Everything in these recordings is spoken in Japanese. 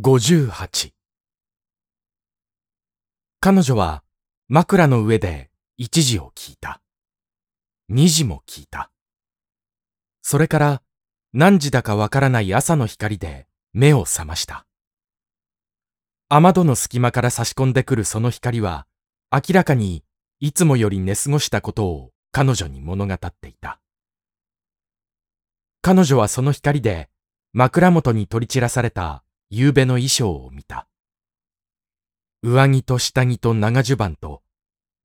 58彼女は枕の上で一時を聞いた。二時も聞いた。それから何時だかわからない朝の光で目を覚ました。雨戸の隙間から差し込んでくるその光は明らかにいつもより寝過ごしたことを彼女に物語っていた。彼女はその光で枕元に取り散らされた夕べの衣装を見た。上着と下着と長襦袢と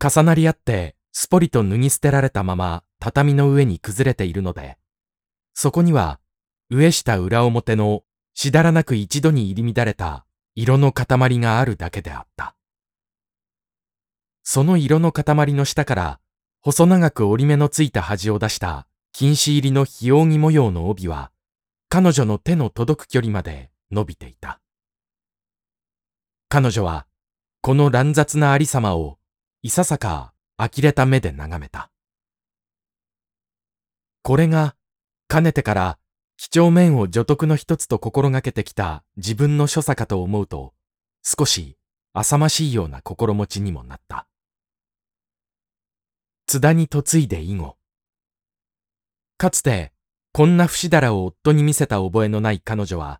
重なり合ってすぽりと脱ぎ捨てられたまま畳の上に崩れているので、そこには上下裏表のしだらなく一度に入り乱れた色の塊があるだけであった。その色の塊の下から細長く折り目のついた端を出した金糸入りの非扇模様の帯は彼女の手の届く距離まで伸びていた。彼女はこの乱雑なありさまをいささか呆れた目で眺めた。これがかねてから几帳面を女徳の一つと心がけてきた自分の所作かと思うと少し浅ましいような心持ちにもなった。津田に嫁いで以後。かつてこんな不死だらを夫に見せた覚えのない彼女は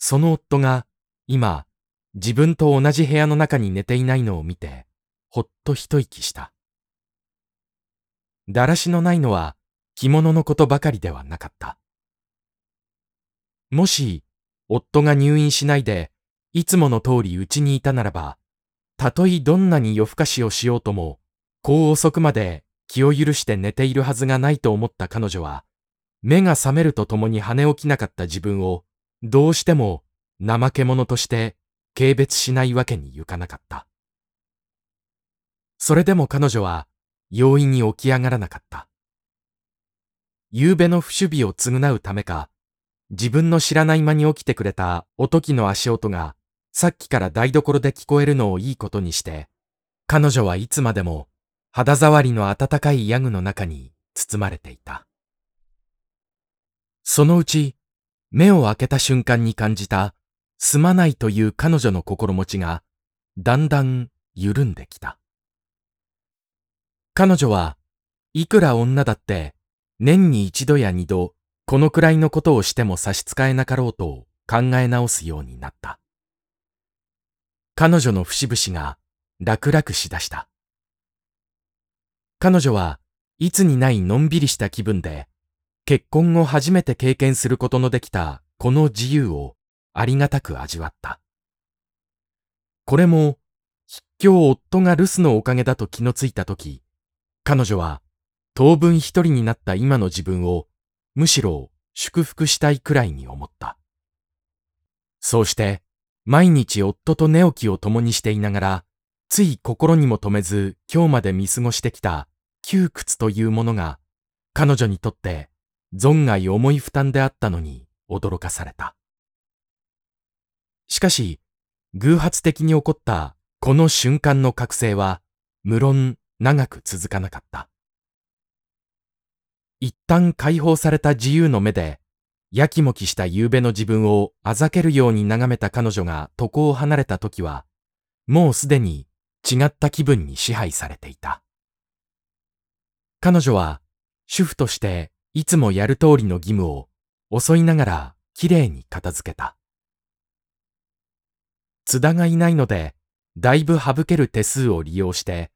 その夫が今自分と同じ部屋の中に寝ていないのを見てほっと一息した。だらしのないのは着物のことばかりではなかった。もし夫が入院しないでいつもの通り家にいたならば、たとえどんなに夜更かしをしようとも、こう遅くまで気を許して寝ているはずがないと思った彼女は、目が覚めるとともに跳ね起きなかった自分をどうしても怠け者として軽蔑しないわけにいかなかった。それでも彼女は容易に起き上がらなかった。夕べの不守備を償うためか、自分の知らない間に起きてくれたおときの足音がさっきから台所で聞こえるのをいいことにして、彼女はいつまでも肌触りの暖かいヤグの中に包まれていた。そのうち目を開けた瞬間に感じたすまないという彼女の心持ちがだんだん緩んできた。彼女はいくら女だって年に一度や二度このくらいのことをしても差し支えなかろうと考え直すようになった。彼女の節々が楽々しだした。彼女はいつにないのんびりした気分で結婚後初めて経験することのできたこの自由をありがたく味わった。これも、筆境夫が留守のおかげだと気のついたとき、彼女は当分一人になった今の自分をむしろ祝福したいくらいに思った。そうして、毎日夫と寝起きを共にしていながら、つい心にも留めず今日まで見過ごしてきた窮屈というものが、彼女にとって存外重い負担であったのに驚かされた。しかし、偶発的に起こったこの瞬間の覚醒は、無論長く続かなかった。一旦解放された自由の目で、やきもきした夕べの自分をあざけるように眺めた彼女が床を離れた時は、もうすでに違った気分に支配されていた。彼女は主婦としていつもやる通りの義務を襲いながらきれいに片付けた。津田がいないので、だいぶ省ける手数を利用して、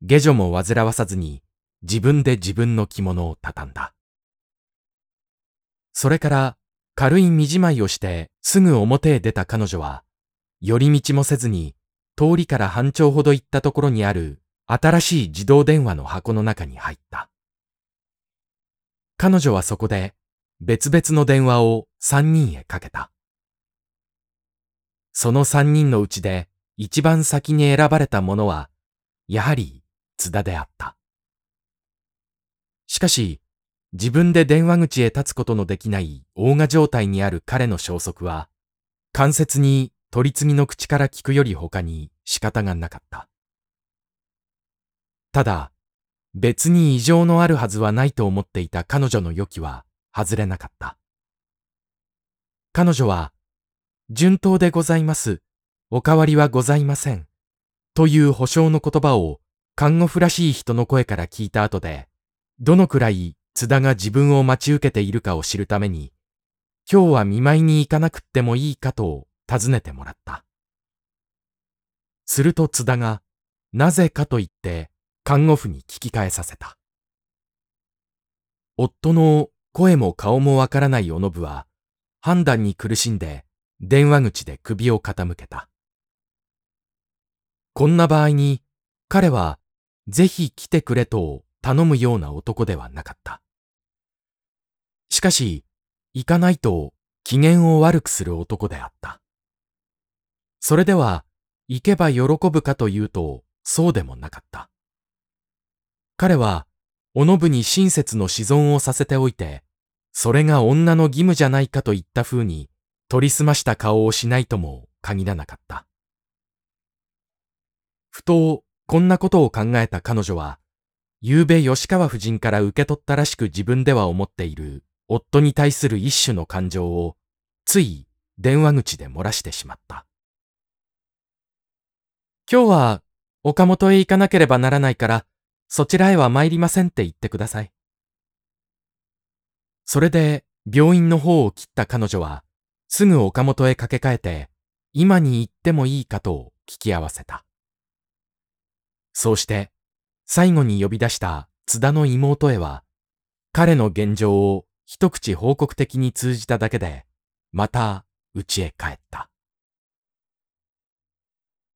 下女も煩わさずに自分で自分の着物を畳んだ。それから軽い身じまいをしてすぐ表へ出た彼女は、寄り道もせずに通りから半丁ほど行ったところにある新しい自動電話の箱の中に入った。彼女はそこで別々の電話を三人へかけた。その三人のうちで一番先に選ばれたものは、やはり津田であった。しかし、自分で電話口へ立つことのできない大賀状態にある彼の消息は、間接に取り次ぎの口から聞くより他に仕方がなかった。ただ、別に異常のあるはずはないと思っていた彼女の予期は外れなかった。彼女は、順当でございます。お変わりはございません。という保証の言葉を看護婦らしい人の声から聞いた後で、どのくらい津田が自分を待ち受けているかを知るために、今日は見舞いに行かなくってもいいかと尋ねてもらった。すると津田が、なぜかと言って看護婦に聞き返させた。夫の声も顔もわからないおのぶは、判断に苦しんで電話口で首を傾けた。こんな場合に彼はぜひ来てくれと頼むような男ではなかった。しかし、行かないと機嫌を悪くする男であった。それでは、行けば喜ぶかというと、そうでもなかった。彼は、おのぶに親切の子孫をさせておいて、それが女の義務じゃないかといった風に、取り澄ました顔をしないとも限らなかった。ふと、こんなことを考えた彼女は、夕べ吉川夫人から受け取ったらしく自分では思っている夫に対する一種の感情を、つい電話口で漏らしてしまった。今日は岡本へ行かなければならないから、そちらへは参りませんって言ってください。それで病院の方を切った彼女は、すぐ岡本へ駆け替えて、今に行ってもいいかと聞き合わせた。そうして、最後に呼び出した津田の妹へは、彼の現状を一口報告的に通じただけで、また家へ帰った。